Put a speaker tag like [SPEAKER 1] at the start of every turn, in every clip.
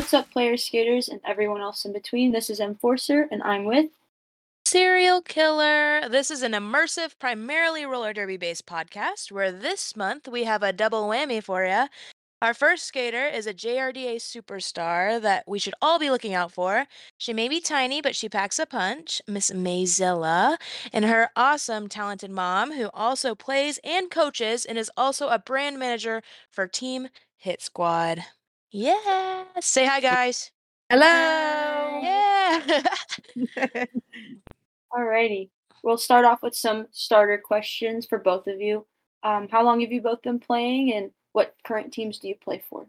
[SPEAKER 1] What's up, players, skaters, and everyone else in between? This is Emforcer, and I'm with
[SPEAKER 2] Cereal Killer. This is an immersive, primarily roller derby based podcast where this month we have a double whammy for you. Our first skater is a JRDA superstar that we should all be looking out for. She may be tiny, but she packs a punch, Miss Mayzilla, and her awesome, talented mom, who also plays and coaches and is also a brand manager for Team Hit Squad. Yeah. Say hi, guys.
[SPEAKER 3] Hello.
[SPEAKER 2] Yeah.
[SPEAKER 1] Alrighty. We'll start off with some starter questions for both of you. Um, how long have you both been playing, and what current teams do you play for?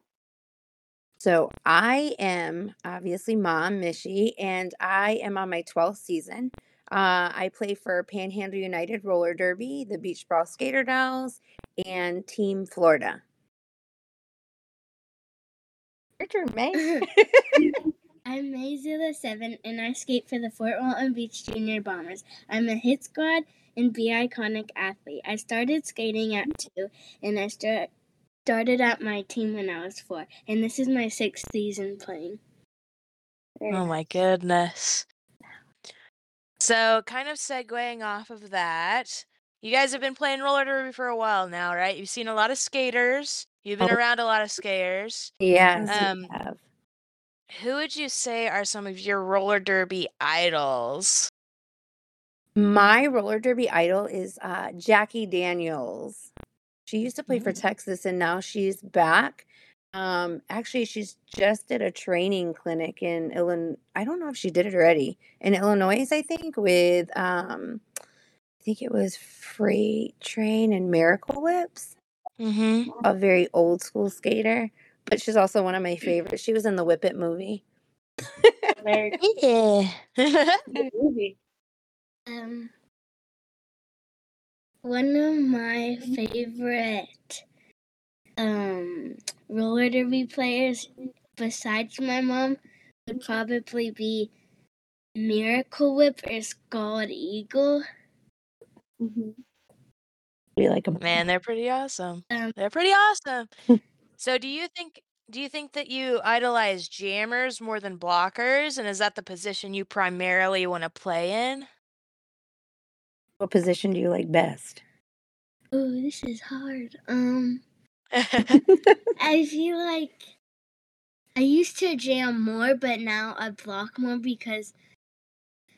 [SPEAKER 3] So I am obviously mom, Michi, and I am on my 12th season. Uh, I play for Panhandle United Roller Derby, the Beach Brawl Skater Dolls, and Team Florida. Your turn, May.
[SPEAKER 4] I'm Mayzilla Seven, and I skate for the Fort Walton Beach Junior Bombers. I'm a hit squad and be iconic athlete. I started skating at two, and I start, started at my team when I was four. And this is my sixth season playing.
[SPEAKER 2] Oh my goodness. So, kind of segueing off of that, you guys have been playing roller derby for a while now, right? You've seen a lot of skaters. You've been
[SPEAKER 3] Oh.
[SPEAKER 2] around a lot of skaters.
[SPEAKER 3] yes,
[SPEAKER 2] Um,
[SPEAKER 3] have.
[SPEAKER 2] Who would you say are some of your roller derby idols?
[SPEAKER 3] My roller derby idol is uh, Jackie Daniels. She used to play for
[SPEAKER 2] Mm.
[SPEAKER 3] Texas and now she's back. Um, actually, she's just did a training clinic in Illinois. I don't know if she did it already in Illinois, I think, with um, I think it was Freight Train and Miracle Whips,
[SPEAKER 2] Mm-hmm.
[SPEAKER 3] a very old school skater. But she's also one of my favorites. She was in the Whip It movie.
[SPEAKER 1] Very
[SPEAKER 2] Yeah.
[SPEAKER 1] good movie.
[SPEAKER 4] Um, one of my favorite um, roller derby players, besides my mom, would probably be Miracle Whip or Scald Eagle.
[SPEAKER 1] Mhm.
[SPEAKER 3] Be like a
[SPEAKER 2] Man, they're pretty awesome.
[SPEAKER 4] Um,
[SPEAKER 2] They're pretty awesome. So, do you think do you think that you idolize jammers more than blockers, and is that the position you primarily want to play in?
[SPEAKER 3] what position do you like best?
[SPEAKER 4] oh, this is hard. Um, I feel like I used to jam more, but now I block more because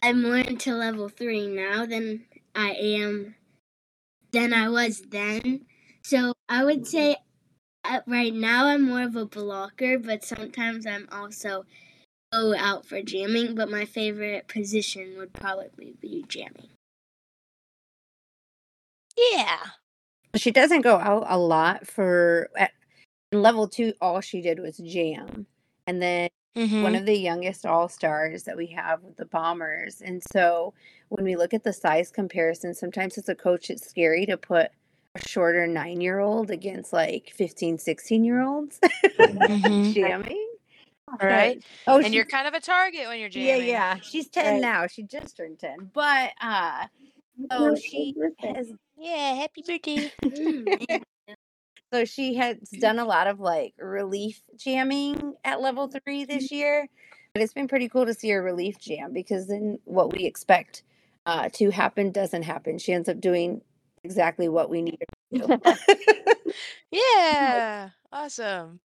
[SPEAKER 4] I'm more into level three now than I am than I was then. So I would say uh, right now I'm more of a blocker, but sometimes I'm also go out for jamming. But my favorite position would probably be jamming.
[SPEAKER 2] yeah.
[SPEAKER 3] She doesn't go out a lot for at level two. All she did was jam, and then
[SPEAKER 2] Mm-hmm.
[SPEAKER 3] one of the youngest all stars that we have with the Bombers. And so when we look at the size comparison, sometimes as a coach, it's scary to put a shorter nine year old against like 15, 16 year olds
[SPEAKER 2] Mhm.
[SPEAKER 3] jamming.
[SPEAKER 2] Right.
[SPEAKER 3] Oh,
[SPEAKER 2] and you're kind of a target when you're
[SPEAKER 3] yeah,
[SPEAKER 2] jamming.
[SPEAKER 3] yeah. Yeah. She's 10
[SPEAKER 1] Right.
[SPEAKER 3] now. She just turned 10. But uh so she has
[SPEAKER 2] Yeah. Happy birthday.
[SPEAKER 3] So she has done a lot of like relief jamming at level three this year. But it's been pretty cool to see her relief jam because then what we expect uh, to happen doesn't happen. She ends up doing exactly what we need her to do.
[SPEAKER 2] Yeah. Awesome.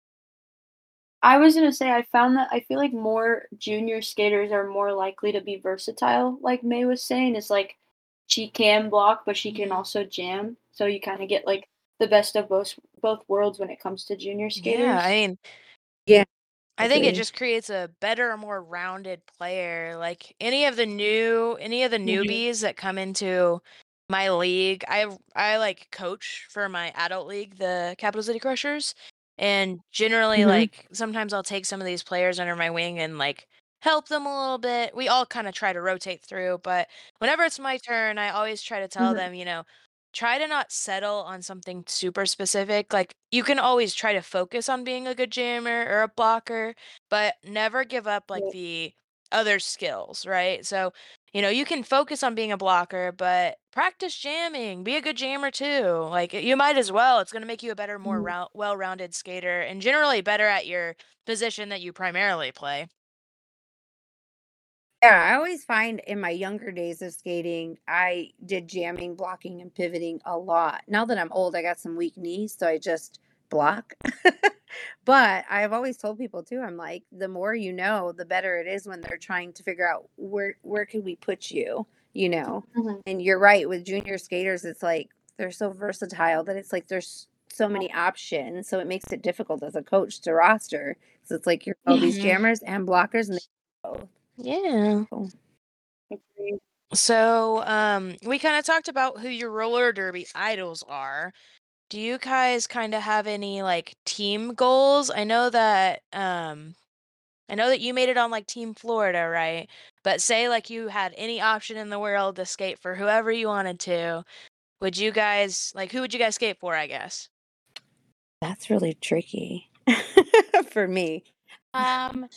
[SPEAKER 1] I was gonna say I found that I feel like more junior skaters are more likely to be versatile, like May was saying. It's like she can block, but she can
[SPEAKER 2] Mhm.
[SPEAKER 1] also jam. So you kind of get like the best of both both worlds when it comes to junior skaters.
[SPEAKER 2] Yeah. I mean,
[SPEAKER 3] Yeah,
[SPEAKER 2] I think it just creates a better, more rounded player. Like any of the new, any of the
[SPEAKER 1] Mhm.
[SPEAKER 2] newbies that come into my league, I I like coach for my adult league, the Capital City Crushers, and generally,
[SPEAKER 3] Mhm.
[SPEAKER 2] like sometimes I'll take some of these players under my wing and like help them a little bit. We all kind of try to rotate through, but whenever it's my turn, I always try to tell
[SPEAKER 1] Mhm.
[SPEAKER 2] them, you know, try to not settle on something super specific. Like you can always try to focus on being a good jammer or a blocker, but never give up like the other skills, right? So, you know, you can focus on being a blocker, but practice jamming. Be a good jammer too. Like you might as well. It's going to make you a better, more
[SPEAKER 1] Mhm.
[SPEAKER 2] rou- well-rounded skater and generally better at your position that you primarily play.
[SPEAKER 3] Yeah, I always find in my younger days of skating, I did jamming, blocking, and pivoting a lot. Now that I'm old, I got some weak knees, so I just block. but I've always told people too, I'm like, the more you know, the better it is when they're trying to figure out where where could we put you, you know.
[SPEAKER 1] Mhm.
[SPEAKER 3] And you're right, with junior skaters, it's like they're so versatile that it's like there's so many options. So it makes it difficult as a coach to roster. So it's like you're all these
[SPEAKER 2] Mhm.
[SPEAKER 3] jammers and blockers and they both.
[SPEAKER 2] Yeah.
[SPEAKER 1] Agreed.
[SPEAKER 2] So, um, we kind of talked about who your roller derby idols are. Do you guys kind of have any like team goals? I know that um I know that you made it on like Team Florida, right? But say like you had any option in the world to skate for whoever you wanted to, would you guys like who would you guys skate for, I guess?
[SPEAKER 3] That's really tricky for me. Um,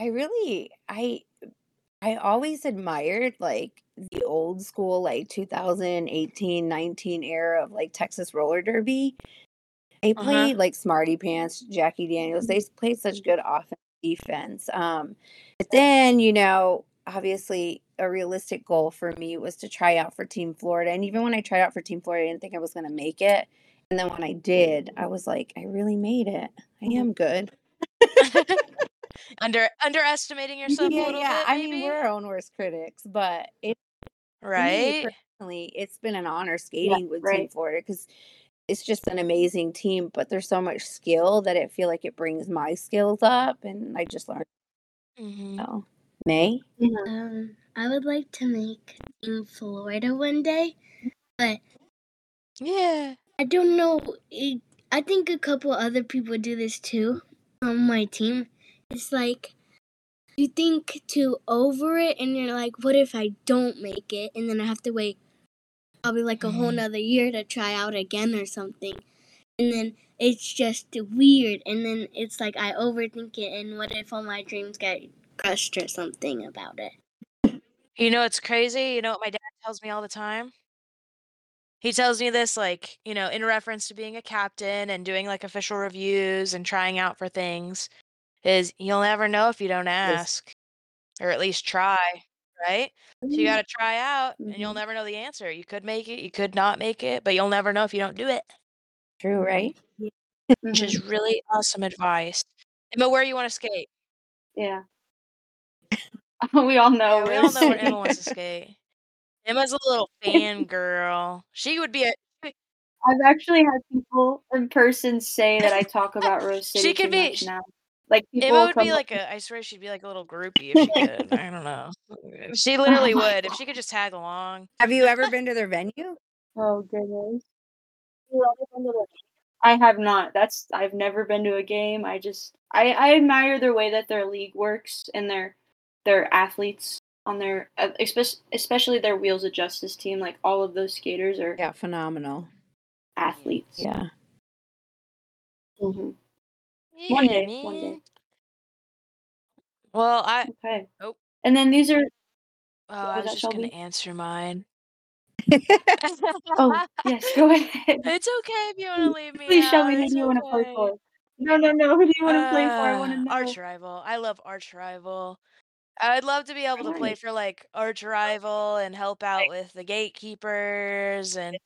[SPEAKER 3] I really, I, I always admired like the old school, like 2018, 19 era of like Texas roller derby. They
[SPEAKER 2] Uh-huh.
[SPEAKER 3] played like Smarty Pants, Jackie Daniels. They played such good offense, defense. Um, but then, you know, obviously a realistic goal for me was to try out for Team Florida. And even when I tried out for Team Florida, I didn't think I was going to make it. And then when I did, I was like, I really made it. I
[SPEAKER 1] Mhm.
[SPEAKER 3] am good.
[SPEAKER 2] Under underestimating yourself a
[SPEAKER 3] yeah,
[SPEAKER 2] little
[SPEAKER 3] yeah.
[SPEAKER 2] bit,
[SPEAKER 3] I mean, we're our own worst critics, but it
[SPEAKER 2] right.
[SPEAKER 3] Personally, it's been an honor skating with Team
[SPEAKER 1] right.
[SPEAKER 3] Florida because it's just an amazing team. But there's so much skill that it feel like it brings my skills up, and I just learned.
[SPEAKER 2] hmm
[SPEAKER 3] So, May.
[SPEAKER 4] Um, I would like to make Team Florida one day, but
[SPEAKER 2] Yeah.
[SPEAKER 4] I don't know. It, I think a couple other people do this too on my team. It's like you think too over it, and you're like, "What if I don't make it?" And then I have to wait probably like a whole
[SPEAKER 2] Mhm.
[SPEAKER 4] nother year to try out again or something. And then it's just weird, and then it's like I overthink it. And what if all my dreams get crushed or something about it?
[SPEAKER 2] You know it's crazy? You know what my dad tells me all the time? He tells me this like, you know, in reference to being a captain and doing like official reviews and trying out for things is you'll never know if you don't
[SPEAKER 3] yes,
[SPEAKER 2] ask or at least try, right? So you got to try out and you'll
[SPEAKER 1] Mhm.
[SPEAKER 2] never know the answer. You could make it, you could not make it, but you'll never know if you don't do it,
[SPEAKER 3] true, right?
[SPEAKER 2] which
[SPEAKER 1] Mhm.
[SPEAKER 2] is really awesome advice. Emma, where you want to skate?
[SPEAKER 1] Yeah. we all know
[SPEAKER 2] Yeah, we all know where Emma wants to skate. Emma's a little fangirl. She would be a
[SPEAKER 1] I've actually had people in person say that I talk about Rose
[SPEAKER 2] she
[SPEAKER 1] City too
[SPEAKER 2] could be
[SPEAKER 1] much now. Like people
[SPEAKER 2] Emma would
[SPEAKER 1] come
[SPEAKER 2] be like a I swear she'd be like a little groupie if she could. I don't know. She literally
[SPEAKER 1] my
[SPEAKER 2] would if she could just tag along.
[SPEAKER 3] Have you ever been to their venue?
[SPEAKER 1] Oh goodness. You ever been to the- I have not. That's I've never been to a game. I just I I admire the way that their league works and their their athletes on their uh, especially especially their Wheels of Justice team. Like all of those skaters are
[SPEAKER 3] Yeah, phenomenal.
[SPEAKER 1] athletes.
[SPEAKER 3] Yeah.
[SPEAKER 1] hmm One
[SPEAKER 2] Yeah,
[SPEAKER 1] day, one day.
[SPEAKER 2] Well, I
[SPEAKER 1] Okay.
[SPEAKER 2] oh
[SPEAKER 1] And then these are
[SPEAKER 2] oh, I
[SPEAKER 1] was
[SPEAKER 2] was
[SPEAKER 1] that,
[SPEAKER 2] just gonna answer mine.
[SPEAKER 1] Oh yes, go ahead.
[SPEAKER 2] It's okay if you want to leave me
[SPEAKER 1] Please,
[SPEAKER 2] out.
[SPEAKER 1] Shelby, who
[SPEAKER 2] It's
[SPEAKER 1] do you want to play
[SPEAKER 2] okay.
[SPEAKER 1] for? No, no, no. Who do you want to play for? I want to
[SPEAKER 2] Uh,
[SPEAKER 1] know.
[SPEAKER 2] Arch Rival. I love Arch Rival. I'd love to be able to play for like Arch Rival and help out with the gatekeepers and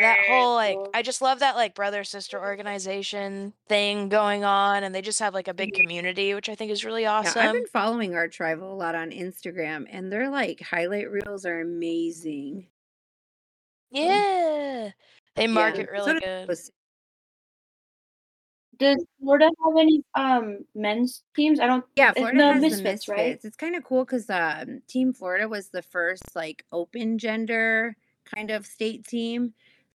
[SPEAKER 2] that whole like
[SPEAKER 1] Cool.
[SPEAKER 2] I just love that like brother sister organization thing going on and they just have like a big community which I think is really
[SPEAKER 3] Yeah, I've
[SPEAKER 2] awesome.
[SPEAKER 3] been following Arch Rival a lot on Instagram, and their like highlight reels are amazing.
[SPEAKER 2] Yeah. They market
[SPEAKER 3] so
[SPEAKER 2] really
[SPEAKER 3] does
[SPEAKER 2] good.
[SPEAKER 1] Does Florida have any um men's teams? I don't.
[SPEAKER 3] Yeah,
[SPEAKER 1] It's
[SPEAKER 3] Florida
[SPEAKER 1] the
[SPEAKER 3] has the
[SPEAKER 1] Misfits, right?
[SPEAKER 3] It's kind of cool because um, Team Florida was the first like open gender kind of state team.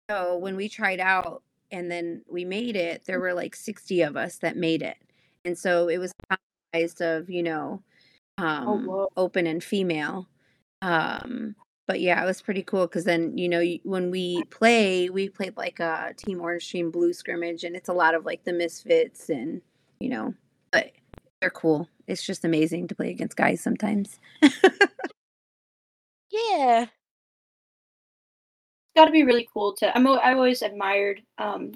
[SPEAKER 3] So when we tried out and then we made it, there were like 60 of us that made it. And so it was comprised of, you know,
[SPEAKER 1] Oh
[SPEAKER 3] um,
[SPEAKER 1] whoa.
[SPEAKER 3] open and female. Um, but yeah, it was pretty cool because then, you know, when we play, we played like a Team Orange Team Blue scrimmage, and it's a lot of like the Misfits and, you know, but they're cool. It's just amazing to play against guys sometimes.
[SPEAKER 2] Yeah.
[SPEAKER 1] Got to be really cool to. I'm. I always admired um,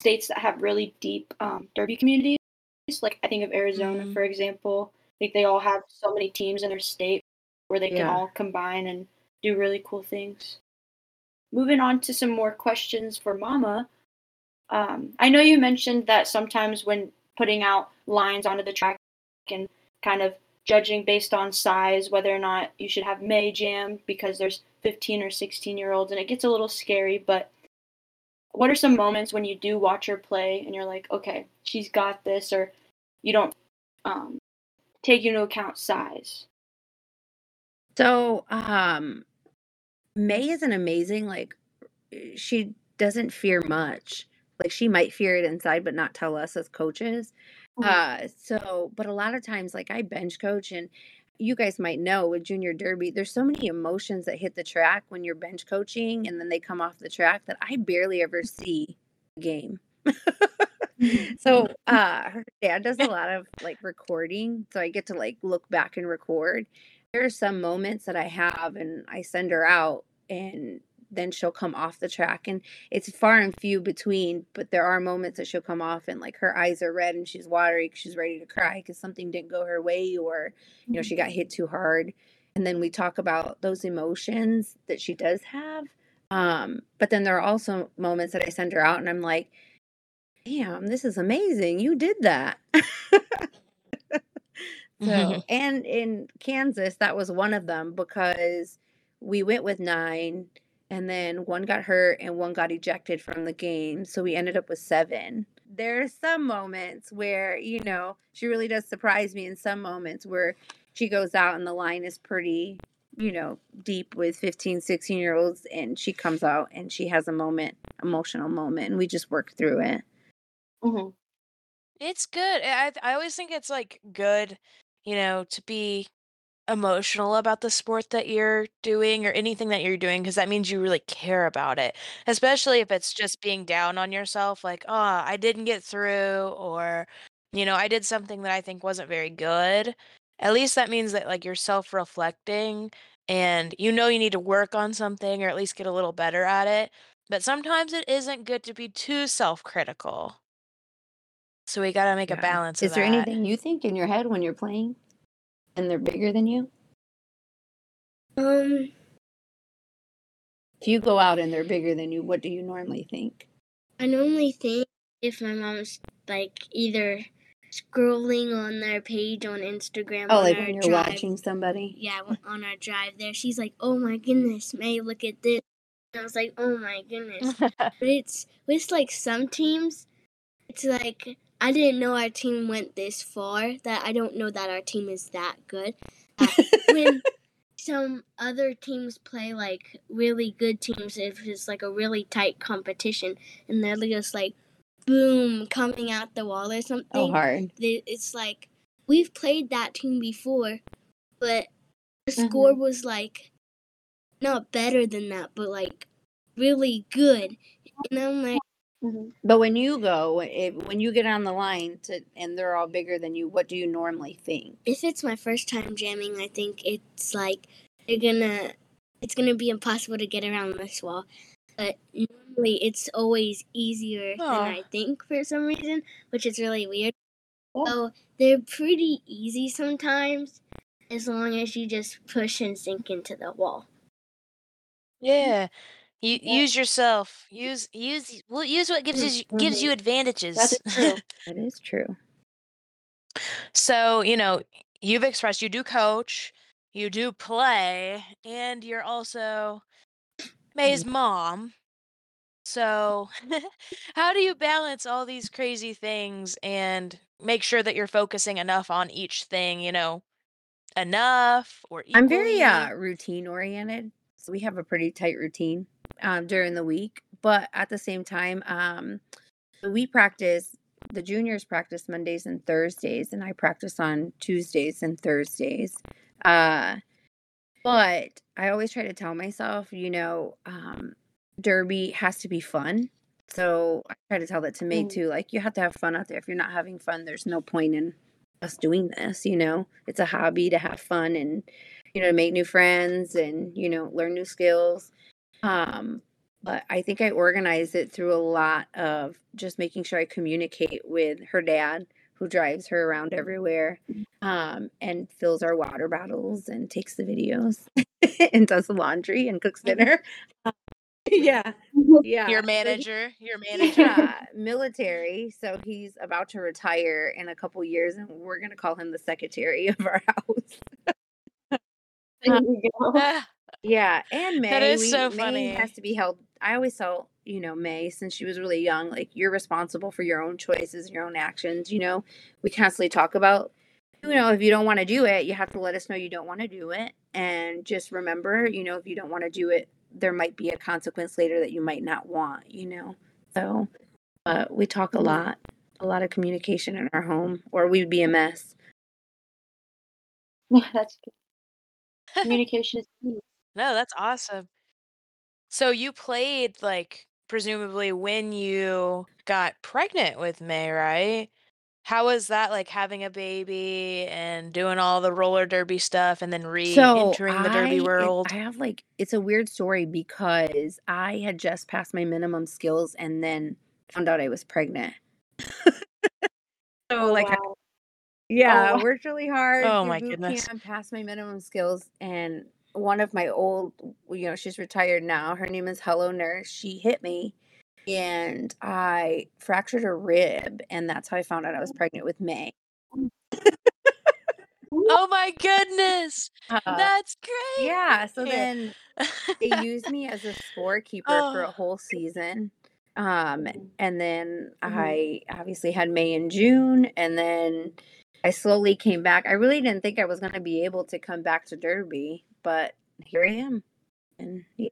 [SPEAKER 1] states that have really deep um, derby communities. Like I think of Arizona,
[SPEAKER 2] Mhm.
[SPEAKER 1] for example. I think they all have so many teams in their state where they can all combine and do really cool things. Moving on to some more questions for Mama. Um, I know you mentioned that sometimes when putting out lines onto the track and kind of judging based on size whether or not you should have May Jam because there's 15 or 16 year olds and it gets a little scary. But what are some moments when you do watch her play and you're like, okay, she's got this, or you don't um, take into account size?
[SPEAKER 3] So, um, May is an amazing, like, she doesn't fear much. Like, she might fear it inside, but not tell us as coaches.
[SPEAKER 1] Mhm.
[SPEAKER 3] Uh, so, but a lot of times, like, I bench coach, and you guys might know with junior derby, there's so many emotions that hit the track when you're bench coaching, and then they come off the track that I barely ever see the game. so uh her dad does a lot of like recording so i get to like look back and record. There are some moments that i have and i send her out and then she'll come off the track and it's far and few between but there are moments that she'll come off and like her eyes are red and she's watery she's ready to cry because something didn't go her way or you know she got hit too hard. And then we talk about those emotions that she does have um but then there are also moments that i send her out and i'm like damn this is amazing you did that. So and in kansas that was one of them because we went with nine and then one got hurt and one got ejected from the game so we ended up with seven there are some moments where you know she really does surprise me in some moments where she goes out and the line is pretty you know deep with 15 16 year olds and she comes out and she has a moment emotional moment and we just work through it
[SPEAKER 1] hmm
[SPEAKER 2] It's good. I I always think it's like good, you know, to be emotional about the sport that you're doing or anything that you're doing because that means you really care about it. Especially if it's just being down on yourself like, "Oh, I didn't get through," or, you know, "I did something that I think wasn't very good." At least that means that like you're self-reflecting and you know you need to work on something or at least get a little better at it. But sometimes it isn't good to be too self-critical. So we got to make a
[SPEAKER 3] Yeah.
[SPEAKER 2] balance of
[SPEAKER 3] is there
[SPEAKER 2] that.
[SPEAKER 3] anything you think in your head when you're playing and they're bigger than you
[SPEAKER 4] Um,
[SPEAKER 3] if you go out and they're bigger than you what do you normally think
[SPEAKER 4] I normally think if my mom's like either scrolling on their page on Instagram
[SPEAKER 3] oh
[SPEAKER 4] on
[SPEAKER 3] like when you're
[SPEAKER 4] drive,
[SPEAKER 3] watching somebody
[SPEAKER 4] yeah, on our drive there, she's like, "Oh my goodness, May, look at this." And I was like, "Oh my goodness." but it's with like some teams, it's like I didn't know our team went this far. That I don't know that our team is that good. Uh, when some other teams play like really good teams, if it's like a really tight competition, and they're just like, boom, coming out the wall or something.
[SPEAKER 3] oh hard
[SPEAKER 4] it's like we've played that team before, but the
[SPEAKER 1] Mhm.
[SPEAKER 4] score was like not better than that, but like really good. And I'm like,
[SPEAKER 1] hmm
[SPEAKER 3] but when you go if, when you get on the line to and they're all bigger than you what do you normally think
[SPEAKER 4] if it's my first time jamming, I think it's like they're gonna, it's gonna be impossible to get around this wall. But normally, it's always easier
[SPEAKER 2] Aw.
[SPEAKER 4] than I think for some reason, which is really weird.
[SPEAKER 1] Yeah.
[SPEAKER 4] So they're pretty easy sometimes, as long as you just push and sink into the wall.
[SPEAKER 2] Yeah. You
[SPEAKER 1] Yeah.
[SPEAKER 2] use yourself. Use use well use what gives you gives
[SPEAKER 1] Mhm.
[SPEAKER 2] you advantages.
[SPEAKER 1] That is true.
[SPEAKER 3] that is true
[SPEAKER 2] so, you know, you've expressed you do coach, you do play, and you're also May's mom. So, how do you balance all these crazy things and make sure that you're focusing enough on each thing, you know, enough or equally?
[SPEAKER 3] I'm very uh, routine oriented. So we have a pretty tight routine um, during the week. But at the same time, um, we practice, the juniors practice Mondays and Thursdays, and I practice on Tuesdays and Thursdays. Uh, but I always try to tell myself, you know, um, Derby has to be fun. So I try to tell that to me
[SPEAKER 1] Mm.
[SPEAKER 3] too. Like, you have to have fun out there. If you're not having fun, there's no point in us doing this, you know. It's a hobby to have fun and you know, make new friends and, you know, learn new skills. Um, but I think I organize it through a lot of just making sure I communicate with her dad, who drives her around everywhere, um, and fills our water bottles and takes the videos and does the laundry and cooks
[SPEAKER 2] Mm-hmm.
[SPEAKER 3] dinner. yeah, yeah.
[SPEAKER 2] Your manager, your manager.
[SPEAKER 3] yeah, military. So he's about to retire in a couple years, and we're gonna call him the secretary of our house.
[SPEAKER 1] There you go.
[SPEAKER 2] Ah,
[SPEAKER 3] Yeah, and May.
[SPEAKER 2] That is
[SPEAKER 3] we-
[SPEAKER 2] so
[SPEAKER 3] May
[SPEAKER 2] funny.
[SPEAKER 3] has to be held. I always tell you know May since she was really young, like you're responsible for your own choices, your own actions. You know, we constantly talk about. You know, if you don't want to do it, you have to let us know you don't want to do it, and just remember, you know, if you don't want to do it, there might be a consequence later that you might not want. You know, so uh, we talk a lot, a lot of communication in our home, or we'd be a mess.
[SPEAKER 1] Yeah, that's good. Communication is key.
[SPEAKER 2] No, that's awesome. So you played like presumably when you got pregnant with May, right? How was that like having a baby and doing all the roller derby stuff and then
[SPEAKER 3] So
[SPEAKER 2] re-entering the derby
[SPEAKER 3] I,
[SPEAKER 2] world?
[SPEAKER 3] I have like it's a weird story because I had just passed my minimum skills and then found out I was pregnant. so oh, like I-
[SPEAKER 1] wow.
[SPEAKER 3] yeah, oh,
[SPEAKER 1] wow.
[SPEAKER 3] worked really hard.
[SPEAKER 2] Oh my
[SPEAKER 3] boot
[SPEAKER 2] goodness.
[SPEAKER 3] Camp, passed my minimum skills, and one of my old, you know, she's retired now. Her name is Hello Nurse. She hit me, and I fractured a rib, and that's how I found out I was pregnant with May.
[SPEAKER 2] Oh my goodness.
[SPEAKER 3] Uh,
[SPEAKER 2] That's great.
[SPEAKER 3] yeah. So then they used me as a scorekeeper for a
[SPEAKER 2] Oh.
[SPEAKER 3] whole season. Um,
[SPEAKER 1] Mhm.
[SPEAKER 3] and then
[SPEAKER 1] Mhm.
[SPEAKER 3] I obviously had May and June, and then I slowly came back. I really didn't think I was going to be able to come back to Derby, but here I am. And yeah,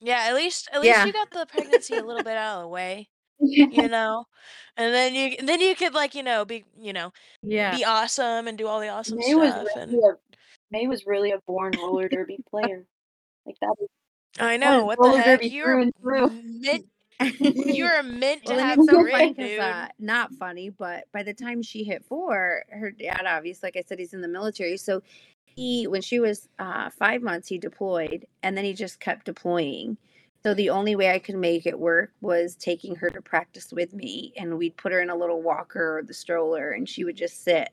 [SPEAKER 2] Yeah, at least at least
[SPEAKER 3] Yeah.
[SPEAKER 2] you got the pregnancy a little bit out of the way,
[SPEAKER 1] Yeah.
[SPEAKER 2] you know. And then you then you could like, you know, be, you know,
[SPEAKER 3] yeah,
[SPEAKER 2] be awesome and do all the awesome
[SPEAKER 1] May was
[SPEAKER 2] stuff and
[SPEAKER 1] really a May was really a born roller derby player. Like that was
[SPEAKER 2] I know what the heck you're
[SPEAKER 1] through and through.
[SPEAKER 2] meant you're meant to
[SPEAKER 3] Well,
[SPEAKER 2] have
[SPEAKER 3] so
[SPEAKER 2] grit,
[SPEAKER 3] funny
[SPEAKER 2] dude.
[SPEAKER 3] uh, not funny, but by the time she hit four, her dad, obviously, like I said, he's in the military. So he, when she was uh, five months, he deployed, and then he just kept deploying. So the only way I could make it work was taking her to practice with me, and we'd put her in a little walker or the stroller, and she would just sit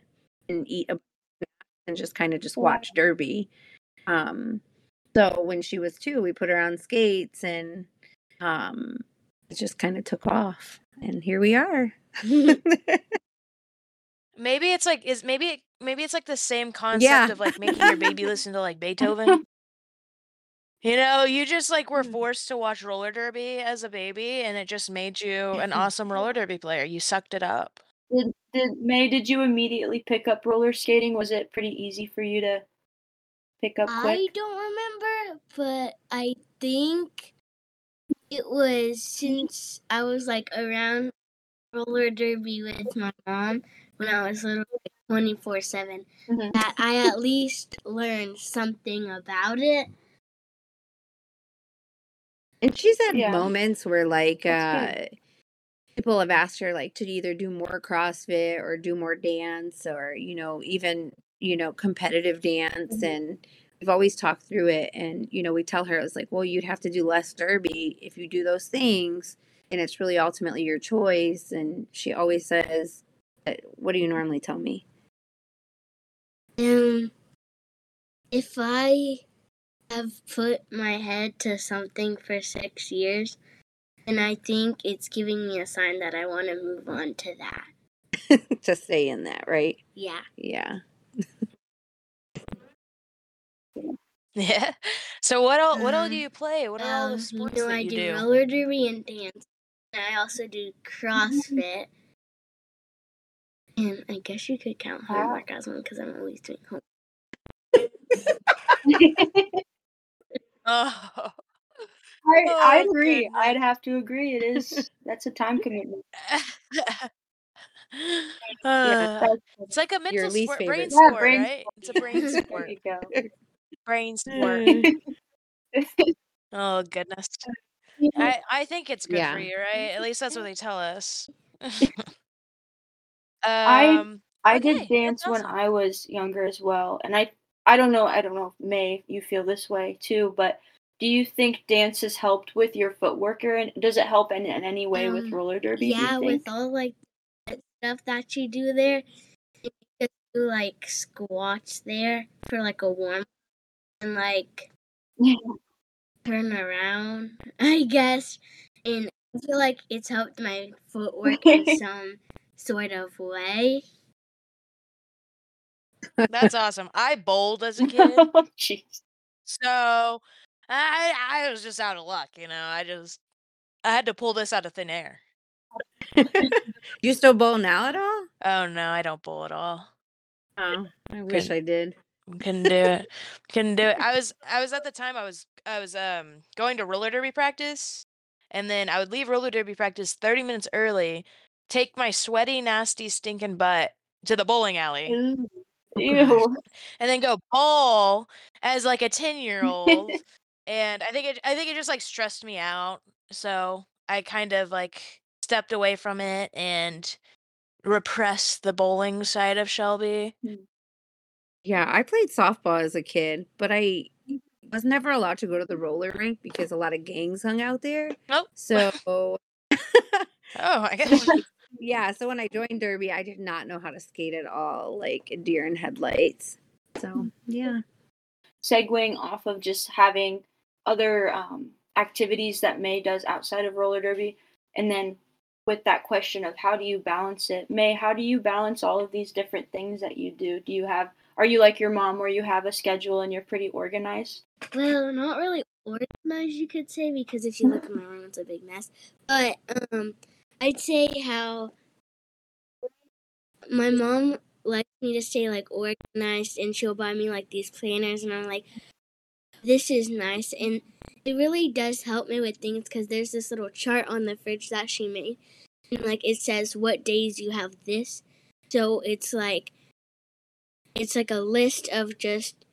[SPEAKER 3] and eat a and just kind of just watch Derby. Um, so when she was two, we put her on skates, and um, it just kind of took off, and here we are.
[SPEAKER 2] Maybe it's like is maybe it, maybe it's like the same concept
[SPEAKER 3] Yeah.
[SPEAKER 2] of like making your baby listen to like Beethoven. You know, you just like were
[SPEAKER 3] Mm.
[SPEAKER 2] forced to watch roller derby as a baby and it just made you an awesome roller derby player. You sucked it up.
[SPEAKER 1] Did did May? Did you immediately pick up roller skating? Was it pretty easy for you to pick up
[SPEAKER 4] I don't remember, but I think it was since I was like around roller derby with my mom when I was little, twenty four seven.
[SPEAKER 1] Mhm.
[SPEAKER 4] That I at least learned something about it.
[SPEAKER 3] And she's had
[SPEAKER 1] Yeah.
[SPEAKER 3] moments where like uh people have asked her like to either do more CrossFit or do more dance or, you know, even, you know, competitive dance
[SPEAKER 1] Mhm.
[SPEAKER 3] and we've always talked through it and, you know, we tell her it's like, well, you'd have to do less derby if you do those things and it's really ultimately your choice and she always says uh, what do you normally tell me?
[SPEAKER 4] Um, if I have put my head to something for six years, and I think it's giving me a sign that I want to move on to that.
[SPEAKER 3] to stay in that, right?
[SPEAKER 4] Yeah.
[SPEAKER 3] Yeah.
[SPEAKER 2] Yeah. So what all what all do
[SPEAKER 4] Um,
[SPEAKER 2] you play? What are all the
[SPEAKER 4] Um,
[SPEAKER 2] sports
[SPEAKER 4] you know,
[SPEAKER 2] that
[SPEAKER 4] I
[SPEAKER 2] you
[SPEAKER 4] do,
[SPEAKER 2] do?
[SPEAKER 4] roller derby and dance. And I also do CrossFit. And I guess you could count
[SPEAKER 1] Wow.
[SPEAKER 4] homework as one because I'm always doing homework.
[SPEAKER 2] Oh.
[SPEAKER 1] I I
[SPEAKER 2] Oh,
[SPEAKER 1] agree.
[SPEAKER 2] goodness.
[SPEAKER 1] I'd have to agree. It is that's a time commitment.
[SPEAKER 2] Uh,
[SPEAKER 1] That's-
[SPEAKER 2] it's like a mental
[SPEAKER 3] least
[SPEAKER 2] sport, brain
[SPEAKER 3] favorite.
[SPEAKER 1] Yeah,
[SPEAKER 2] sport,
[SPEAKER 1] brain
[SPEAKER 2] right? It's a brain
[SPEAKER 1] there
[SPEAKER 2] sport.
[SPEAKER 1] you go.
[SPEAKER 2] Brain sport.
[SPEAKER 3] Mm.
[SPEAKER 2] Oh goodness. I I think it's good for you, right? At least that's what they tell us.
[SPEAKER 1] I-
[SPEAKER 2] Um,
[SPEAKER 1] I
[SPEAKER 2] Okay,
[SPEAKER 1] did dance when. I was younger as well, and I I don't know I don't know if May you feel this way too, but do you think dance has helped with your footwork or does it help in, in any way with
[SPEAKER 4] Um,
[SPEAKER 1] roller derby?
[SPEAKER 4] Yeah, with all like stuff that you do there, you do like squats there for like a warm and like turn around, I guess. And I feel like it's helped my footwork in some sort of way.
[SPEAKER 2] That's awesome. I bowled as a kid,
[SPEAKER 1] Oh, Jeez.
[SPEAKER 2] so I I was just out of luck, you know. I just I had to pull this out of thin air.
[SPEAKER 3] you still bowl now at all?
[SPEAKER 2] Oh no, I don't bowl at all.
[SPEAKER 3] Oh, I wish I did.
[SPEAKER 2] Couldn't do it. Couldn't do it. I was I was at the time I was I was um going to roller derby practice and then I would leave roller derby practice 30 minutes early, take my sweaty, nasty, stinking butt to the bowling alley,
[SPEAKER 1] Ew. Ew.
[SPEAKER 2] and then go bowl as like a 10 year old. and I think it I think it just like stressed me out. So I kind of like stepped away from it and repressed the bowling side of Shelby.
[SPEAKER 3] Yeah, I played softball as a kid, but I was never allowed to go to the roller rink because a lot of gangs hung out there. So
[SPEAKER 2] Oh
[SPEAKER 3] So when I- yeah, so when I joined Derby, I did not know how to skate at all, like a deer in headlights. So yeah.
[SPEAKER 1] Segueing off of just having other um, activities that May does outside of roller derby, and then with that question of how do you balance it, May, how do you balance all of these different things that you do? Do you have are you like your mom where you have a schedule and you're pretty organized?
[SPEAKER 4] Well, not really organized, you could say, because if you look at my room, it's a big mess. But um, I'd say how my mom likes me to stay like organized, and she'll buy me like these planners, and I'm like, this is nice, and it really does help me with things because there's this little chart on the fridge that she made, and like it says what days you have this, so it's like it's like a list of just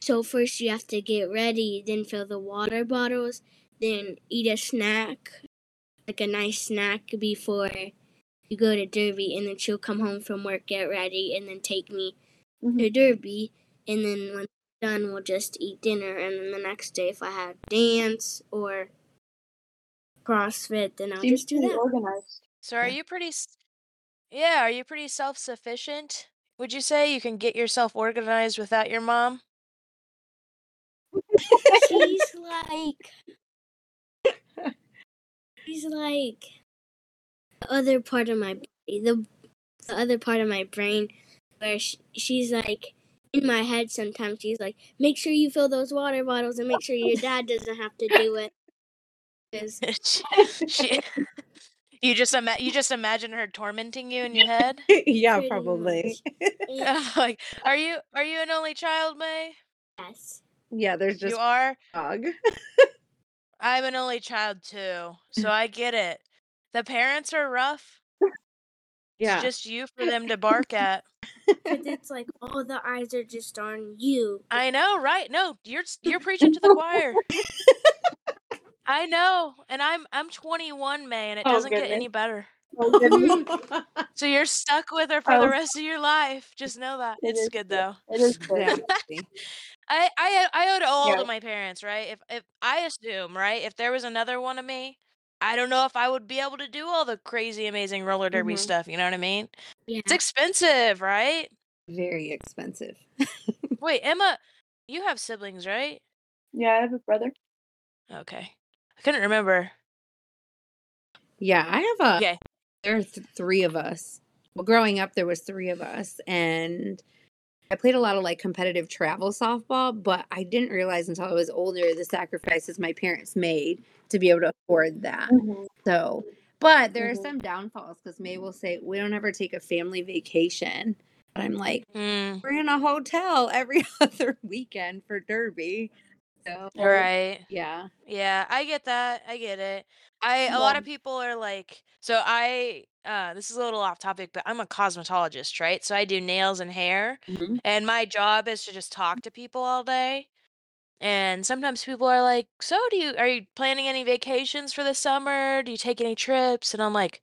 [SPEAKER 4] so first you have to get ready, then fill the water bottles, then eat a snack, like a nice snack before you go to Derby, and then she'll come home from work, get ready, and then take me mm-hmm. to Derby, and then when we're done, we'll just eat dinner, and then the next day, if I have dance or CrossFit, then I'll
[SPEAKER 1] Seems
[SPEAKER 4] just do that.
[SPEAKER 1] organized.
[SPEAKER 2] So are you pretty Yeah, are you pretty self-sufficient? Would you say you can get yourself organized without your mom?
[SPEAKER 4] she's like she's like the other part of my body the, the other part of my brain where sh she's like in my head sometimes she's like make sure you fill those water bottles and make sure your dad doesn't have to do it
[SPEAKER 2] She- she- you just ima- you just imagine her tormenting you in your head.
[SPEAKER 3] yeah, probably.
[SPEAKER 4] and
[SPEAKER 2] like, are you are you an only child, May?
[SPEAKER 4] yes
[SPEAKER 3] yeah, there's just
[SPEAKER 2] you are.
[SPEAKER 3] dog.
[SPEAKER 2] I'm an only child too, so I get it. The parents are rough.
[SPEAKER 3] Yeah.
[SPEAKER 2] It's just you for them to bark at.
[SPEAKER 4] because it's like all the eyes are just on you
[SPEAKER 2] I know, right? No, you're you're preaching to the choir. I know, and I'm I'm 21, May, and it
[SPEAKER 1] Oh,
[SPEAKER 2] doesn't get any better.
[SPEAKER 1] Oh.
[SPEAKER 2] So you're stuck with her for the
[SPEAKER 1] Oh.
[SPEAKER 2] rest of your life. Just know that.
[SPEAKER 1] It
[SPEAKER 2] it's good
[SPEAKER 1] good.
[SPEAKER 2] though.
[SPEAKER 1] It is good.
[SPEAKER 2] I I I owe it all
[SPEAKER 1] Yeah.
[SPEAKER 2] to my parents, right? If if I assume, right, if there was another one of me, I don't know if I would be able to do all the crazy, amazing roller derby
[SPEAKER 1] Mhm.
[SPEAKER 2] stuff. You know what I mean?
[SPEAKER 4] yeah
[SPEAKER 2] It's expensive, right?
[SPEAKER 3] Very expensive.
[SPEAKER 2] Wait, Emma, you have siblings, right?
[SPEAKER 1] Yeah, I have a brother.
[SPEAKER 2] Okay, I couldn't remember.
[SPEAKER 3] Yeah, I have a.
[SPEAKER 2] Okay.
[SPEAKER 3] There are th- three of us. Well, growing up, there was three of us, and I played a lot of like competitive travel softball. But I didn't realize until I was older the sacrifices my parents made to be able to afford that. So, but there are
[SPEAKER 1] Mhm.
[SPEAKER 3] some downfalls because May will say we don't ever take a family vacation. But I'm like,
[SPEAKER 2] Hmm.
[SPEAKER 3] we're in a hotel every other weekend for Derby. So
[SPEAKER 2] Right.
[SPEAKER 3] yeah,
[SPEAKER 2] Yeah, I get that. I get it. I a lot of people are like, so I uh this is a little off topic, but I'm a cosmetologist, right? So I do nails and hair,
[SPEAKER 3] Mhm.
[SPEAKER 2] and my job is to just talk to people all day. And sometimes people are like, "So do you are you planning any vacations for the summer? Do you take any trips?" And I'm like,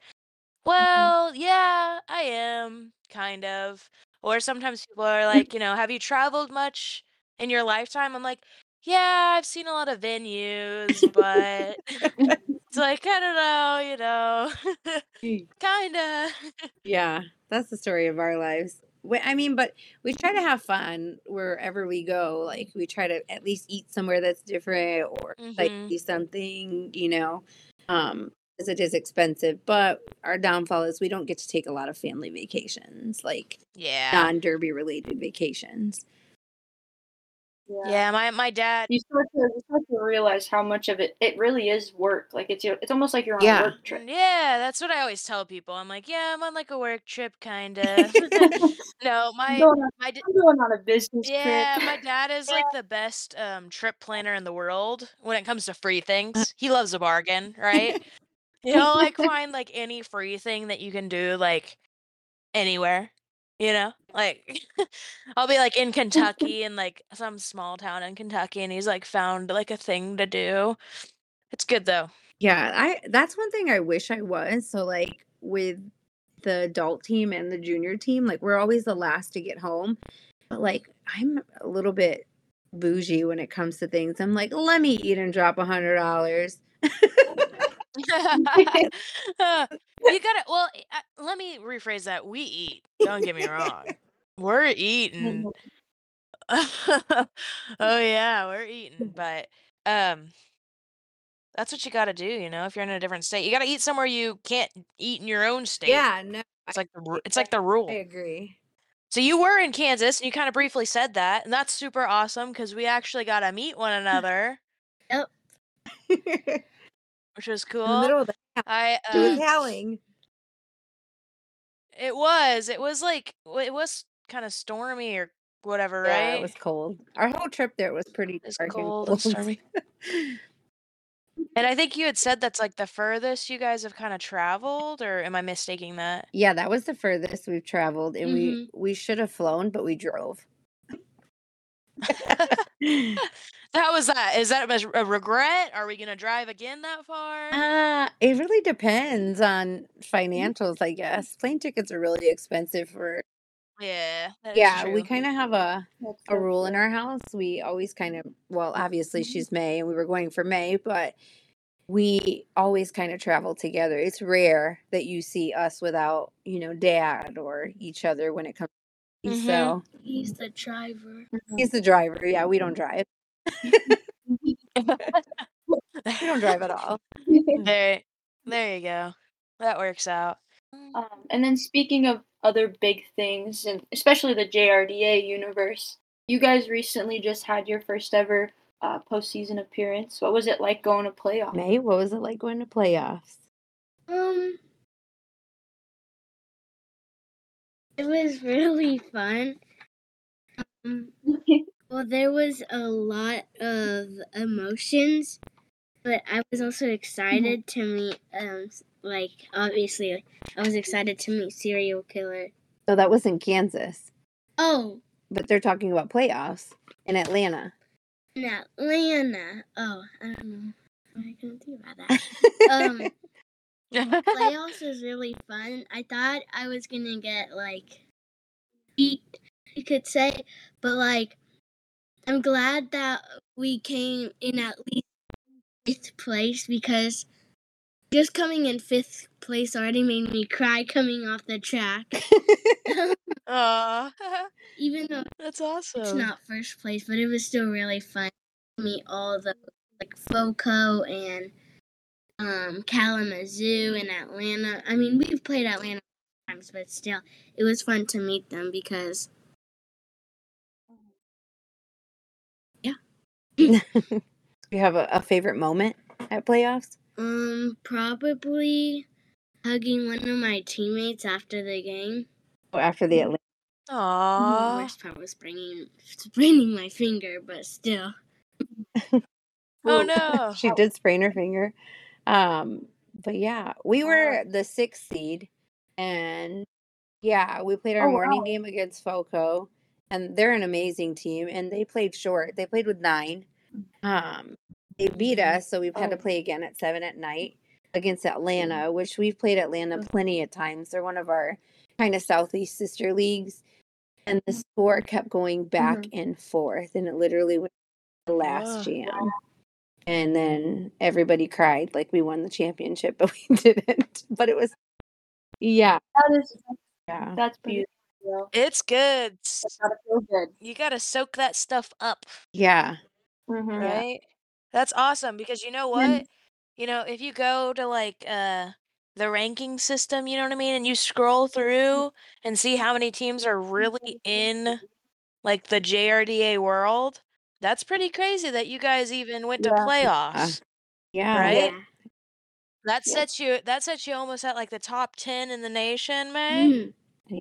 [SPEAKER 2] Well, yeah, I am kind of. Or sometimes people are like, you know, have you traveled much in your lifetime? I'm like, yeah, I've seen a lot of venues, but it's like I don't know, you know, kind of.
[SPEAKER 3] Yeah, that's the story of our lives. I mean, but we try to have fun wherever we go. Like we try to at least eat somewhere that's different or like
[SPEAKER 2] Mhm.
[SPEAKER 3] see something, you know. Um, because it is expensive. But our downfall is we don't get to take a lot of family vacations, like
[SPEAKER 2] Yeah.
[SPEAKER 3] non-derby related vacations.
[SPEAKER 1] Yeah.
[SPEAKER 2] Yeah, my my dad.
[SPEAKER 1] You start to you start to realize how much of it it really is work. Like it's it's almost like you're on
[SPEAKER 3] Yeah.
[SPEAKER 1] a work trip.
[SPEAKER 2] Yeah, that's what I always tell people. I'm like, yeah, I'm on like a work trip, kind of. no, my
[SPEAKER 1] going on,
[SPEAKER 2] my d-
[SPEAKER 1] I'm going on a business
[SPEAKER 2] yeah,
[SPEAKER 1] trip.
[SPEAKER 2] my dad is like the best um trip planner in the world when it comes to free things. He loves a bargain, right? He'll like find like any free thing that you can do like anywhere. You know? Like I'll be like in Kentucky in like some small town in Kentucky and he's like found like a thing to do. It's good though.
[SPEAKER 3] Yeah, I that's one thing I wish I was. So like with the adult team and the junior team, like we're always the last to get home. But like I'm a little bit bougie when it comes to things. I'm like, let me eat and drop a hundred dollars.
[SPEAKER 2] You gotta well uh, let me rephrase that we eat don't get me wrong. We're eating oh yeah we're eating but um that's what you gotta do you know if you're in a different state you gotta eat somewhere you can't eat in your own state.
[SPEAKER 3] Yeah, no,
[SPEAKER 2] it's like the it's like the rule.
[SPEAKER 3] I agree.
[SPEAKER 2] so you were in kansas and you kind of briefly said that and that's super awesome because we actually got to meet one another.
[SPEAKER 3] In
[SPEAKER 2] which was cool.
[SPEAKER 3] In the middle of the
[SPEAKER 2] i
[SPEAKER 3] it was
[SPEAKER 2] uh,
[SPEAKER 3] howling.
[SPEAKER 2] It was. It was like it was kind of stormy or whatever,
[SPEAKER 3] Yeah,
[SPEAKER 2] right?
[SPEAKER 3] it was cold. Our whole trip there was pretty
[SPEAKER 2] It's
[SPEAKER 3] dark
[SPEAKER 2] cold
[SPEAKER 3] and
[SPEAKER 2] and stormy. And I think you had said that's like the furthest you guys have kind of traveled, or am I mistaking that?
[SPEAKER 3] yeah, that was the furthest we've traveled, and we we should have flown, but we drove.
[SPEAKER 2] How was that? Is that a regret? Are we gonna drive again that far?
[SPEAKER 3] Uh, it really depends on mm-hmm. financials, I guess. Plane tickets are really expensive for.
[SPEAKER 2] Yeah,
[SPEAKER 3] Yeah, we kind of have a a rule in our house. We always kind of, well, obviously mm-hmm. she's May and we were going for May, but we always kind of travel together. It's rare that you see us without, you know, dad or each other when it comes.
[SPEAKER 2] Mhm.
[SPEAKER 3] So
[SPEAKER 4] He's the driver.
[SPEAKER 3] he's the driver. Yeah, we don't drive. We don't drive at all.
[SPEAKER 2] there, there you go. That works out.
[SPEAKER 1] Um, and then speaking of other big things, and especially the JRDA universe, you guys recently just had your first ever uh, postseason appearance. What was it like going to playoff?
[SPEAKER 3] May, what was it like going to playoffs?
[SPEAKER 4] Um, it was really fun. Um, well, there was a lot of emotions, but I was also excited to meet. Um, like obviously, I was excited to meet Cereal Killer.
[SPEAKER 3] So that was in Kansas,
[SPEAKER 4] Oh,
[SPEAKER 3] but they're talking about playoffs in Atlanta.
[SPEAKER 4] in Atlanta. Oh, I don't know what I can do about that. um, playoffs was really fun. I thought I was gonna get like beat, you could say, but like I'm glad that we came in at least fifth place because just coming in fifth place already made me cry coming off the track.
[SPEAKER 2] Aw,
[SPEAKER 4] Even though
[SPEAKER 2] that's awesome.
[SPEAKER 4] it's not first place, but it was still really fun to meet all the like Foco and um Kalamazoo and Atlanta. I mean, we've played Atlanta times, but still, it was fun to meet them because Yeah.
[SPEAKER 3] Do you have a, a favorite moment at playoffs?
[SPEAKER 4] um probably hugging one of my teammates after the game.
[SPEAKER 3] Or after the Atlanta?
[SPEAKER 4] the
[SPEAKER 2] Aw.
[SPEAKER 4] worst part was spraining spraining my finger, but still.
[SPEAKER 2] Oh no.
[SPEAKER 3] she did sprain her finger. Um, but yeah, we were the sixth seed, and yeah, we played our
[SPEAKER 1] Oh,
[SPEAKER 3] morning
[SPEAKER 1] wow.
[SPEAKER 3] game against Foco, and they're an amazing team, and they played short. They played with nine. Um, they beat
[SPEAKER 2] Mhm.
[SPEAKER 3] us, so we've had to
[SPEAKER 1] Oh.
[SPEAKER 3] play again at seven at night. against Atlanta, which we've played Atlanta
[SPEAKER 1] Mhm.
[SPEAKER 3] plenty of times. They're one of our kind of Southeast sister leagues. And the score kept going back and forth, and it literally was the last
[SPEAKER 2] Ugh.
[SPEAKER 3] jam. And then everybody cried like we won the championship, but we didn't. But it was, yeah,
[SPEAKER 1] That is
[SPEAKER 3] yeah,
[SPEAKER 1] that's beautiful.
[SPEAKER 2] It's good.
[SPEAKER 1] Gotta feel good.
[SPEAKER 2] You got to soak that stuff up,
[SPEAKER 3] yeah,
[SPEAKER 1] Mm-hmm.
[SPEAKER 2] right? That's awesome because you know what?
[SPEAKER 1] And-
[SPEAKER 2] You know, if you go to like uh the ranking system, you know what I mean, and you scroll through and see how many teams are really in like the JRDA world, that's pretty crazy that you guys even went to
[SPEAKER 1] Yeah.
[SPEAKER 2] playoffs.
[SPEAKER 3] yeah.
[SPEAKER 2] Right?
[SPEAKER 1] Yeah.
[SPEAKER 2] That
[SPEAKER 1] Yeah.
[SPEAKER 2] sets you that sets you almost at like the top 10 in the nation, May.
[SPEAKER 4] Mm.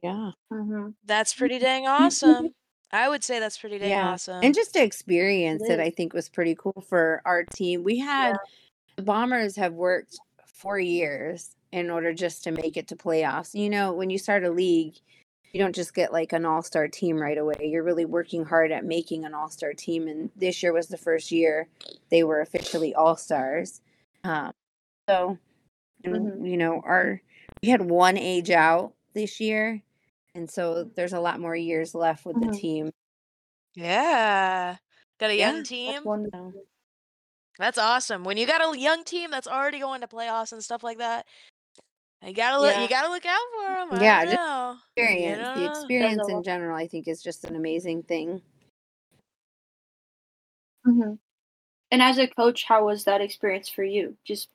[SPEAKER 3] Yeah.
[SPEAKER 1] Mm-hmm.
[SPEAKER 2] That's pretty dang awesome. I would say that's pretty dang
[SPEAKER 3] Yeah.
[SPEAKER 2] awesome.
[SPEAKER 3] And just to experience
[SPEAKER 1] It
[SPEAKER 3] it, I think was pretty cool for our team. We had the Bombers have worked four years in order just to make it to playoffs. You know, when you start a league, you don't just get like an all star team right away. You're really working hard at making an all star team. And this year was the first year they were officially all stars. Um, so, and,
[SPEAKER 1] Mhm.
[SPEAKER 3] you know, our we had one age out this year. And so there's a lot more years left with
[SPEAKER 1] Mhm.
[SPEAKER 3] the team.
[SPEAKER 2] yeah. Got a
[SPEAKER 3] Yeah,
[SPEAKER 2] young team.
[SPEAKER 1] That's.
[SPEAKER 2] That's awesome. When you got a young team that's already going to playoffs and stuff like that, you gotta look.
[SPEAKER 1] Yeah.
[SPEAKER 2] You gotta look out for them. I
[SPEAKER 3] Yeah,
[SPEAKER 2] don't
[SPEAKER 3] just
[SPEAKER 2] know. You
[SPEAKER 3] experience.
[SPEAKER 2] don't
[SPEAKER 3] The experience in general, I think, is just an amazing thing.
[SPEAKER 1] Mm-hmm. And as a coach, how was that experience for you? Just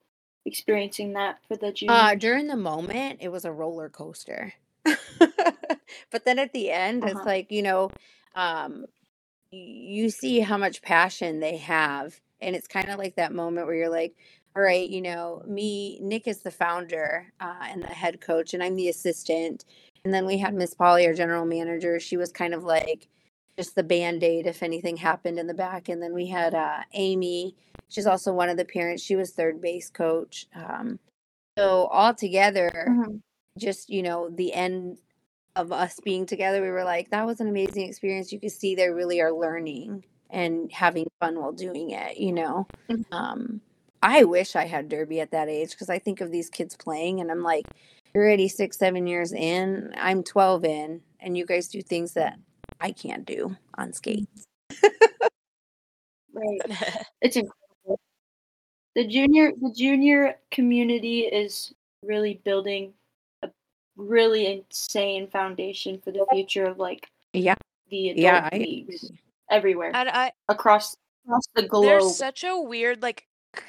[SPEAKER 1] experiencing that for the juniors.
[SPEAKER 3] Uh, during the moment, it was a roller coaster. but then at the end,
[SPEAKER 1] Uh-huh.
[SPEAKER 3] it's like, you know, um, you see how much passion they have. And it's kind of like that moment where you're like, all right, you know, me, Nick is the founder uh, and the head coach, and I'm the assistant. And then we had Miss Polly, our general manager. She was kind of like just the band aid if anything happened in the back. And then we had uh, Amy. She's also one of the parents. She was third base coach. Um, so all together,
[SPEAKER 1] Mhm.
[SPEAKER 3] just you know, the end of us being together, we were like, that was an amazing experience. You could see they really are learning and having fun while doing it. You know,
[SPEAKER 1] Mhm.
[SPEAKER 3] um, I wish I had derby at that age because I think of these kids playing, and I'm like, you're already six, seven years in. I'm 12 in, and you guys do things that I can't do on skates. Mm.
[SPEAKER 1] Right. It's incredible. The junior the junior community is really building a really insane foundation for the future of like
[SPEAKER 3] Yeah,
[SPEAKER 1] the adult
[SPEAKER 3] yeah, I
[SPEAKER 1] leagues everywhere
[SPEAKER 2] and I
[SPEAKER 1] across across the globe.
[SPEAKER 2] there's such a weird like c-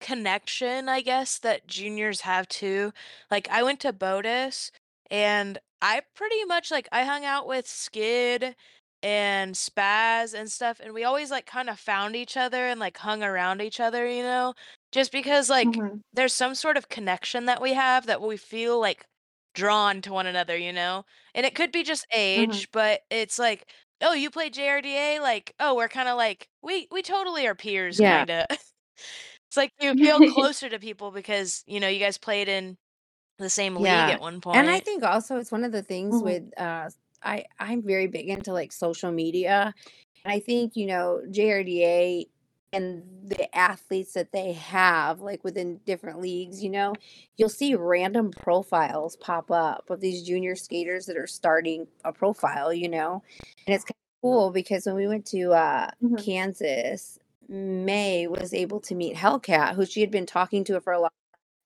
[SPEAKER 2] connection i guess that juniors have too like i went to BOTUS and i pretty much like i hung out with skid and spaz and stuff and we always like kind of found each other and like hung around each other you know just because like
[SPEAKER 1] Mhm.
[SPEAKER 2] there's some sort of connection that we have that we feel like drawn to one another, you know? And it could be just age, but it's like, oh, you play JRDA, like, oh, we're kind of like we we totally are peers
[SPEAKER 3] Yeah.
[SPEAKER 2] kind of. it's like you feel closer to people because, you know, you guys played in the same league
[SPEAKER 3] Yeah.
[SPEAKER 2] at one point.
[SPEAKER 3] And I think also it's one of the things
[SPEAKER 1] Mhm.
[SPEAKER 3] with uh I I'm very big into like social media. And I think, you know, JRDA and the athletes that they have like within different leagues, you know, you'll see random profiles pop up of these junior skaters that are starting a profile, you know. And it's kind of cool because when we went to uh
[SPEAKER 1] Mhm.
[SPEAKER 3] Kansas, May was able to meet Hellcat, who she had been talking to for a long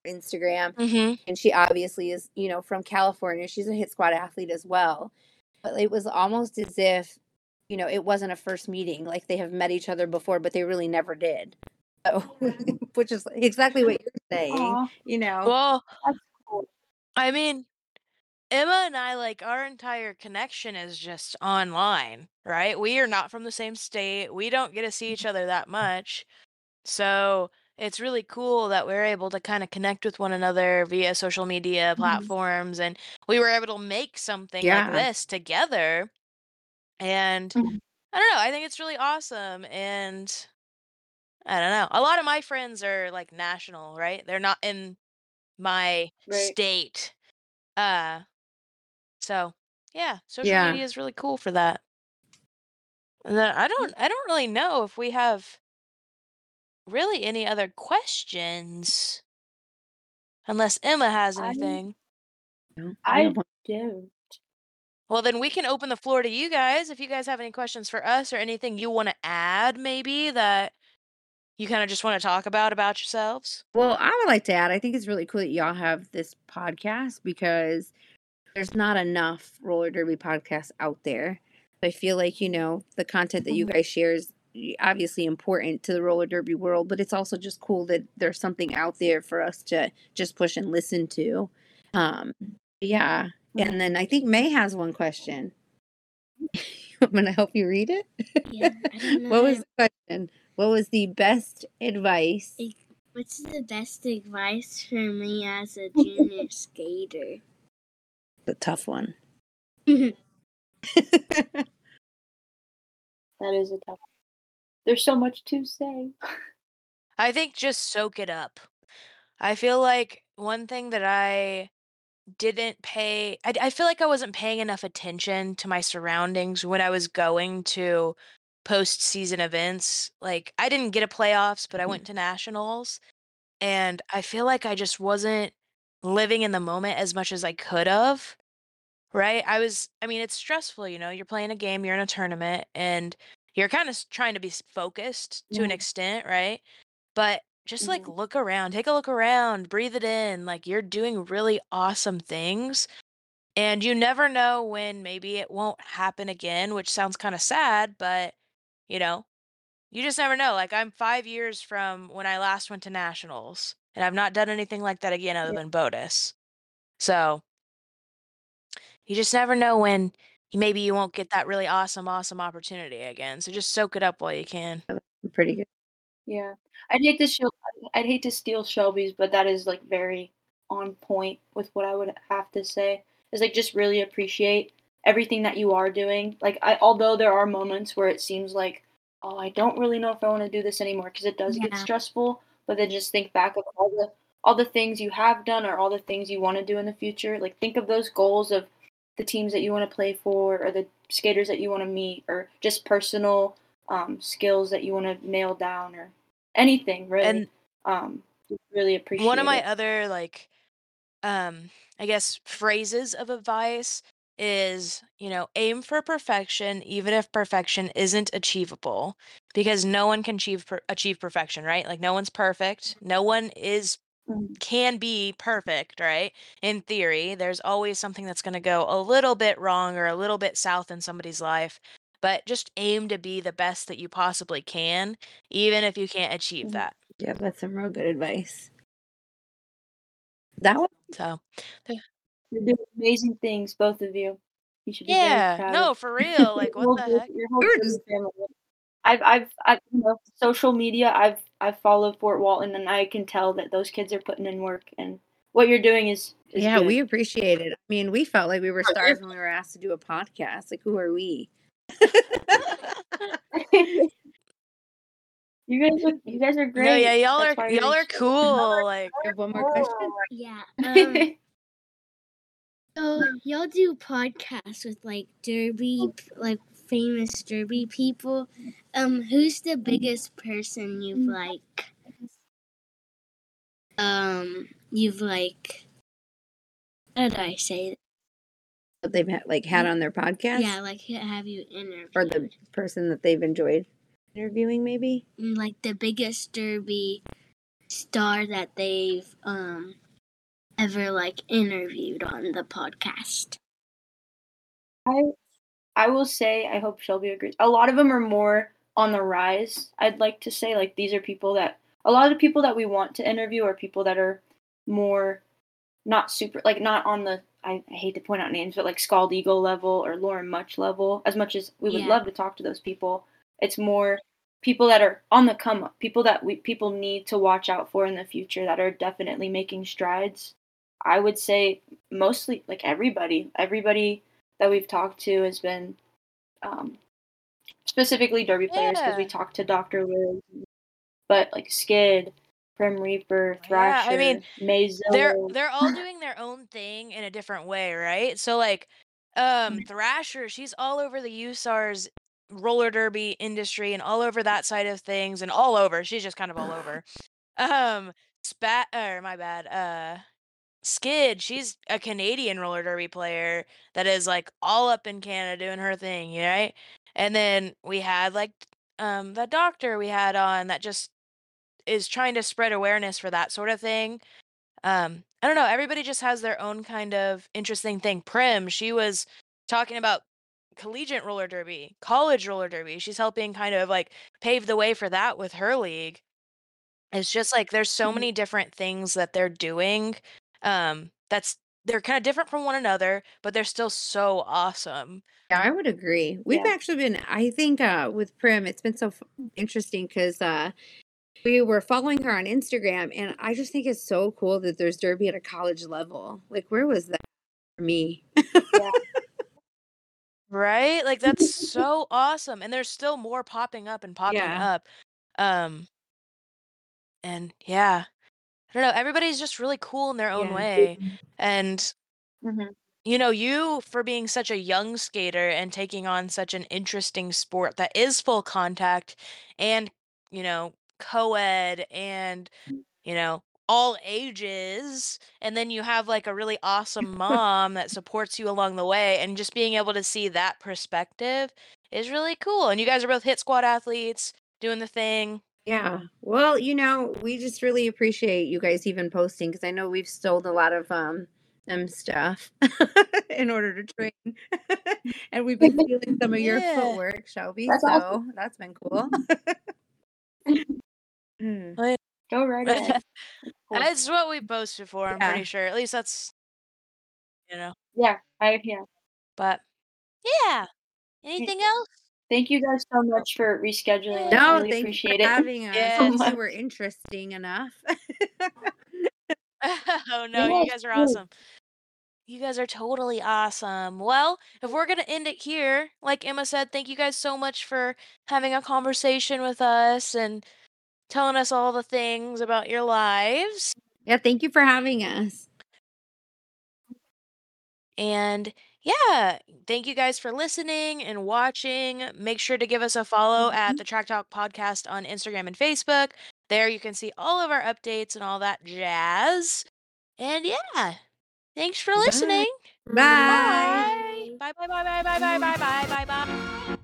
[SPEAKER 3] Instagram
[SPEAKER 2] Mhm.
[SPEAKER 3] and she obviously is you know from california she's a hit squad athlete as well but it was almost as if you know it wasn't a first meeting like they have met each other before but they really never did so which is exactly what you're saying
[SPEAKER 1] Aw,
[SPEAKER 3] you know
[SPEAKER 2] Well. I mean, Emma and I, like, our entire connection is just online, right? We are not from the same state. We don't get to see each other that much. So it's really cool that we're able to kind of connect with one another via social media
[SPEAKER 1] Mhm.
[SPEAKER 2] platforms. And we were able to make something
[SPEAKER 3] Yeah.
[SPEAKER 2] like this together. And
[SPEAKER 1] Mhm.
[SPEAKER 2] I don't know. I think it's really awesome. And I don't know. A lot of my friends are like national, right? They're not in my
[SPEAKER 1] Right.
[SPEAKER 2] state. Uh, so yeah, social
[SPEAKER 3] Yeah.
[SPEAKER 2] media is really cool for that. And then I mm. don't I don't really know if we have really any other questions. Unless Emma has anything.
[SPEAKER 3] No,
[SPEAKER 1] I don't.
[SPEAKER 2] Well, then we can open the floor to you guys. If you guys have any questions for us or anything you want to add, maybe that you kind of just want to talk about about yourselves.
[SPEAKER 3] Well, I would like to add, I think it's really cool that y'all have this podcast because there's not enough roller derby podcasts out there. I feel like, you know, the content that you
[SPEAKER 1] Mhm.
[SPEAKER 3] guys share is obviously important to the roller derby world, but it's also just cool that there's something out there for us to just push and listen to. Um, yeah. And then I think May has one question. I'm going to help you read it.
[SPEAKER 4] Yeah, I don't know.
[SPEAKER 3] what was the question? What was the best advice?
[SPEAKER 4] What's the best advice for me as a junior skater?
[SPEAKER 3] The tough one. Mm-hmm.
[SPEAKER 1] That is a tough. one. There's so much to say.
[SPEAKER 2] I think just soak it up. I feel like one thing that I didn't pay, I, I feel like I wasn't paying enough attention to my surroundings when I was going to postseason events. Like, I didn't get a playoffs, but I hmm. went to nationals. And I feel like I just wasn't living in the moment as much as I could have. Right? I was, I mean, it's stressful, you know, you're playing a game, you're in a tournament, and you're kind of trying to be focused to an extent, right? But just like
[SPEAKER 1] Mhm.
[SPEAKER 2] look around, take a look around, breathe it in. Like you're doing really awesome things. And you never know when maybe it won't happen again, which sounds kind of sad, but you know, you just never know. Like I'm five years from when I last went to nationals, and I've not done anything like that again other
[SPEAKER 1] Yeah.
[SPEAKER 2] than BOTUS. So you just never know when maybe you won't get that really awesome, awesome opportunity again. So just soak it up while you can.
[SPEAKER 3] Pretty good.
[SPEAKER 1] Yeah, I'd hate to show. I'd hate to steal Shelby's, but that is like very on point with what I would have to say. Is like just really appreciate everything that you are doing. Like, I although there are moments where it seems like, oh, I don't really know if I want to do this anymore because it does get stressful. But then just think back of all the all the things you have done or all the things you want to do in the future. Like, think of those goals of the teams that you want to play for or the skaters that you want to meet or just personal um, skills that you want to nail down or anything really.
[SPEAKER 2] And
[SPEAKER 1] um, really appreciate
[SPEAKER 2] one of my
[SPEAKER 1] it.
[SPEAKER 2] other like um i guess phrases of advice is you know aim for perfection even if perfection isn't achievable because no one can achieve per- achieve perfection right like no one's perfect no one is
[SPEAKER 1] Mhm.
[SPEAKER 2] can be perfect right in theory there's always something that's going to go a little bit wrong or a little bit south in somebody's life but just aim to be the best that you possibly can even if you can't achieve
[SPEAKER 1] Mhm.
[SPEAKER 2] that
[SPEAKER 3] Yeah, that's some real good advice. That one,
[SPEAKER 2] so
[SPEAKER 1] You're doing amazing things, both of you. You should be
[SPEAKER 2] yeah no for real like what the heck
[SPEAKER 1] Your whole
[SPEAKER 3] We were
[SPEAKER 1] Derby
[SPEAKER 3] just-
[SPEAKER 1] family. I've, I've, I've, you know, social media. I've, I've followed Fort Walton, and I can tell that those kids are putting in work, and what you're doing is, is
[SPEAKER 3] yeah,
[SPEAKER 1] good.
[SPEAKER 3] we appreciate it. I mean, we felt like we were stars when we were asked to do a podcast. Like, who are we?
[SPEAKER 1] you guys, are, you guys are great.
[SPEAKER 2] no yeah y'all
[SPEAKER 1] That's
[SPEAKER 2] are
[SPEAKER 1] you're
[SPEAKER 2] y'all are cool like
[SPEAKER 3] one more question?
[SPEAKER 4] Yeah. Um, so y'all do podcasts with like derby, like famous derby people. Um, who's the biggest person you've like? Um, you've like. How did I say it?
[SPEAKER 3] That they've had, like had on their podcast,
[SPEAKER 4] Yeah, like have you interviewed?
[SPEAKER 3] or the person that they've enjoyed interviewing, maybe.
[SPEAKER 4] Mm, like the biggest derby star that they've um ever like interviewed on the podcast.
[SPEAKER 1] I I will say I hope Shelby agrees. A lot of them are more on the rise. I'd like to say like these are people that a lot of the people that we want to interview are people that are more not super like not on the I, I hate to point out names, but like Scald Eagle level or Lauren Much level. As much as we would
[SPEAKER 4] Yeah.
[SPEAKER 1] love to talk to those people, it's more people that are on the come up, people that we people need to watch out for in the future that are definitely making strides. I would say mostly like everybody, everybody that we've talked to has been um, specifically Derby players because we talked to Doctor Liz, but like Skid, Prim Reaper,
[SPEAKER 2] Yeah,
[SPEAKER 1] Thrasher,
[SPEAKER 2] I mean,
[SPEAKER 1] Mazo.
[SPEAKER 2] they're they're all doing their own thing in a different way, right? So like um Thrasher, she's all over the USARS roller derby industry and all over that side of things and all over. She's just kind of all over. Um Spat or my bad. Uh Skid, she's a Canadian roller derby player that is like all up in Canada doing her thing, right? And then we had like um the doctor we had on that just is trying to spread awareness for that sort of thing. Um, I don't know, everybody just has their own kind of interesting thing. Prim, she was talking about collegiate roller derby, college roller derby. She's helping kind of like pave the way for that with her league. It's just like there's so
[SPEAKER 1] Mhm.
[SPEAKER 2] many different things that they're doing. Um, that's they're kind of different from one another, but they're still so awesome.
[SPEAKER 3] Yeah, I would agree. We've
[SPEAKER 1] Yeah.
[SPEAKER 3] actually been, I think, uh, with Prim, it's been so f- interesting because uh, we were following her on Instagram, and I just think it's so cool that there's derby at a college level. Like, where was that for me?
[SPEAKER 2] Right? Like that's so awesome. And there's still more popping up and popping
[SPEAKER 3] Yeah.
[SPEAKER 2] up. Um and yeah. I don't know, everybody's just really cool in their own
[SPEAKER 3] Yeah.
[SPEAKER 2] way. And
[SPEAKER 1] Mhm.
[SPEAKER 2] you know, you for being such a young skater and taking on such an interesting sport that is full contact and, you know, co-ed and, you know, all ages. And then you have like a really awesome mom that supports you along the way. And just being able to see that perspective is really cool. And you guys are both hit squad athletes doing the thing.
[SPEAKER 3] Yeah. Well, you know, we just really appreciate you guys even posting because I know we've stole a lot of um them stuff in order to train. and we've been stealing some of your
[SPEAKER 2] Yeah.
[SPEAKER 3] footwork, Shelby.
[SPEAKER 1] That's
[SPEAKER 3] so
[SPEAKER 1] awesome.
[SPEAKER 3] that's been cool. Hmm.
[SPEAKER 1] Go right ahead. Cool.
[SPEAKER 2] That's what we posted for, I'm
[SPEAKER 3] Yeah.
[SPEAKER 2] pretty sure. At least that's, you know,
[SPEAKER 1] Yeah, I yeah.
[SPEAKER 2] but yeah. Anything else?
[SPEAKER 1] Thank you guys so much for rescheduling. I
[SPEAKER 3] No,
[SPEAKER 1] really
[SPEAKER 3] thank
[SPEAKER 1] appreciate
[SPEAKER 3] you for
[SPEAKER 1] it.
[SPEAKER 3] having us.
[SPEAKER 2] Yes.
[SPEAKER 3] I you were interesting enough.
[SPEAKER 2] oh no,
[SPEAKER 1] Yeah,
[SPEAKER 2] you guys are awesome. You guys are totally awesome. Well, if we're going to end it here, like Emma said, thank you guys so much for having a conversation with us and telling us all the things about your lives.
[SPEAKER 3] yeah, thank you for having us.
[SPEAKER 2] And yeah, thank you guys for listening and watching. Make sure to give us a follow at mm-hmm. the Track Talk Podcast on Instagram and Facebook. There you can see all of our updates and all that jazz. And yeah, thanks for listening.
[SPEAKER 3] Bye.
[SPEAKER 2] Bye bye bye bye bye bye bye bye bye bye bye.